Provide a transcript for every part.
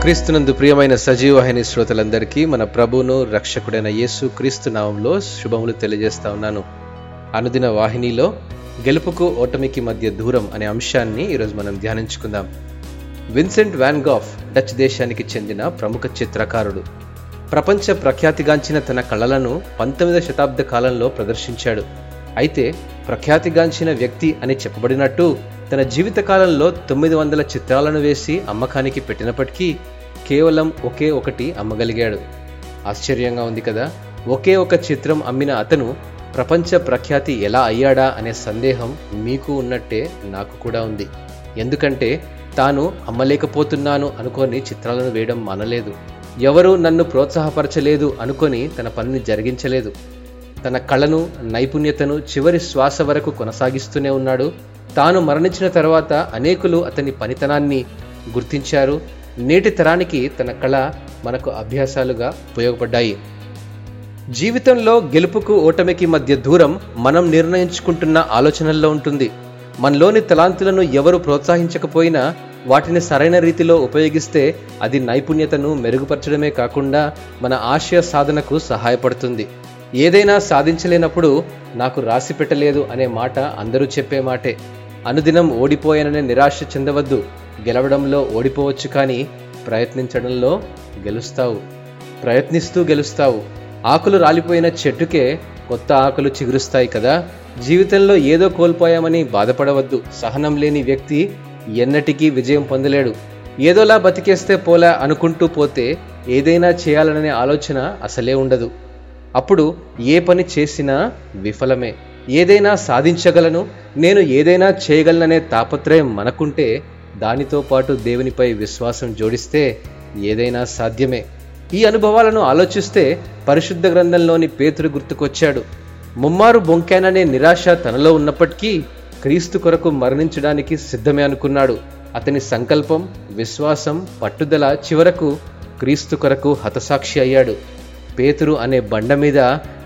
క్రీస్తునందు ప్రియమైన సజీవహిని శ్రోతలందరికీ మన ప్రభువును రక్షకుడైన యేసు క్రీస్తు నామంలో శుభములు తెలియజేస్తా ఉన్నాను. అనుదిన వాహినిలో గెలుపుకు ఓటమికి మధ్య దూరం అనే అంశాన్ని ఈరోజు మనం ధ్యానించుకుందాం. విన్సెంట్ వ్యాన్ గాఫ్ డచ్ దేశానికి చెందిన ప్రముఖ చిత్రకారుడు. ప్రపంచ ప్రఖ్యాతిగాంచిన తన కళలను పంతొమ్మిదవ శతాబ్ద కాలంలో ప్రదర్శించాడు. అయితే ప్రఖ్యాతిగాంచిన వ్యక్తి అని చెప్పబడినట్టు తన జీవితకాలంలో తొమ్మిది వందల చిత్రాలను వేసి అమ్మకానికి పెట్టినప్పటికీ కేవలం ఒకే ఒకటి అమ్మగలిగాడు. ఆశ్చర్యంగా ఉంది కదా ఒకే ఒక చిత్రం అమ్మిన అతను ప్రపంచ ప్రఖ్యాతి ఎలా అయ్యాడా అనే సందేహం మీకు ఉన్నట్టే నాకు కూడా ఉంది. ఎందుకంటే తాను అమ్మలేకపోతున్నాను అనుకొని చిత్రాలను వేయడం మానలేదు. ఎవరూ నన్ను ప్రోత్సాహపరచలేదు అనుకొని తన పనిని జరిగించలేదు. తన కళను నైపుణ్యతను చివరి శ్వాస వరకు కొనసాగిస్తూనే ఉన్నాడు. తాను మరణించిన తర్వాత అనేకులు అతని పనితనాన్ని గుర్తించారు. నేటి తరానికి తన కళ మనకు అభ్యాసాలుగా ఉపయోగపడ్డాయి. జీవితంలో గెలుపుకు ఓటమికి మధ్య దూరం మనం నిర్ణయించుకుంటున్న ఆలోచనల్లో ఉంటుంది. మనలోని తలాంతులను ఎవరు ప్రోత్సహించకపోయినా వాటిని సరైన రీతిలో ఉపయోగిస్తే అది నైపుణ్యతను మెరుగుపరచడమే కాకుండా మన ఆశయ సాధనకు సహాయపడుతుంది. ఏదైనా సాధించలేనప్పుడు నాకు రాసి పెట్టలేదు అనే మాట అందరూ చెప్పే మాటే. అనుదినం ఓడిపోయాననే నిరాశ చెందవద్దు. గెలవడంలో ఓడిపోవచ్చు కానీ ప్రయత్నించడంలో గెలుస్తావు. ప్రయత్నిస్తూ గెలుస్తావు. ఆకులు రాలిపోయిన చెట్టుకే కొత్త ఆకులు చిగురుస్తాయి కదా. జీవితంలో ఏదో కోల్పోయామని బాధపడవద్దు. సహనం లేని వ్యక్తి ఎన్నటికీ విజయం పొందలేడు. ఏదోలా బతికేస్తే పోలా అనుకుంటూ పోతే ఏదైనా చేయాలనే ఆలోచన అసలే ఉండదు. అప్పుడు ఏ పని చేసినా విఫలమే. ఏదైనా సాధించగలను నేను ఏదైనా చేయగలననే తాపత్రయం మనకుంటే దానితో పాటు దేవునిపై విశ్వాసం జోడిస్తే ఏదైనా సాధ్యమే. ఈ అనుభవాలను ఆలోచిస్తే పరిశుద్ధ గ్రంథంలోని పేతురు గుర్తుకొచ్చాడు. ముమ్మారు బొంకాననే నిరాశ తనలో ఉన్నప్పటికీ క్రీస్తు కొరకు మరణించడానికి సిద్ధమే అనుకున్నాడు. అతని సంకల్పం విశ్వాసం పట్టుదల చివరకు క్రీస్తు కొరకు హతసాక్షి అయ్యాడు. పేతురు అనే బండ మీద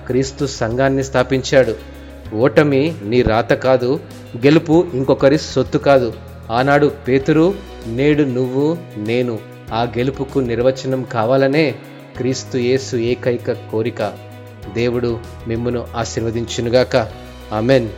క్రీస్తు సంఘాన్ని స్థాపించాడు. ఓటమి నీ రాత కాదు గెలుపు ఇంకొకరి సొత్తు కాదు. ఆనాడు పేతురు నేడు నువ్వు నేను ఆ గెలుపుకు నిర్వచనం కావాలనే క్రీస్తు యేసు ఏకైక కోరిక. దేవుడు మిమ్మును ఆశీర్వదించునుగాక. ఆమెన్.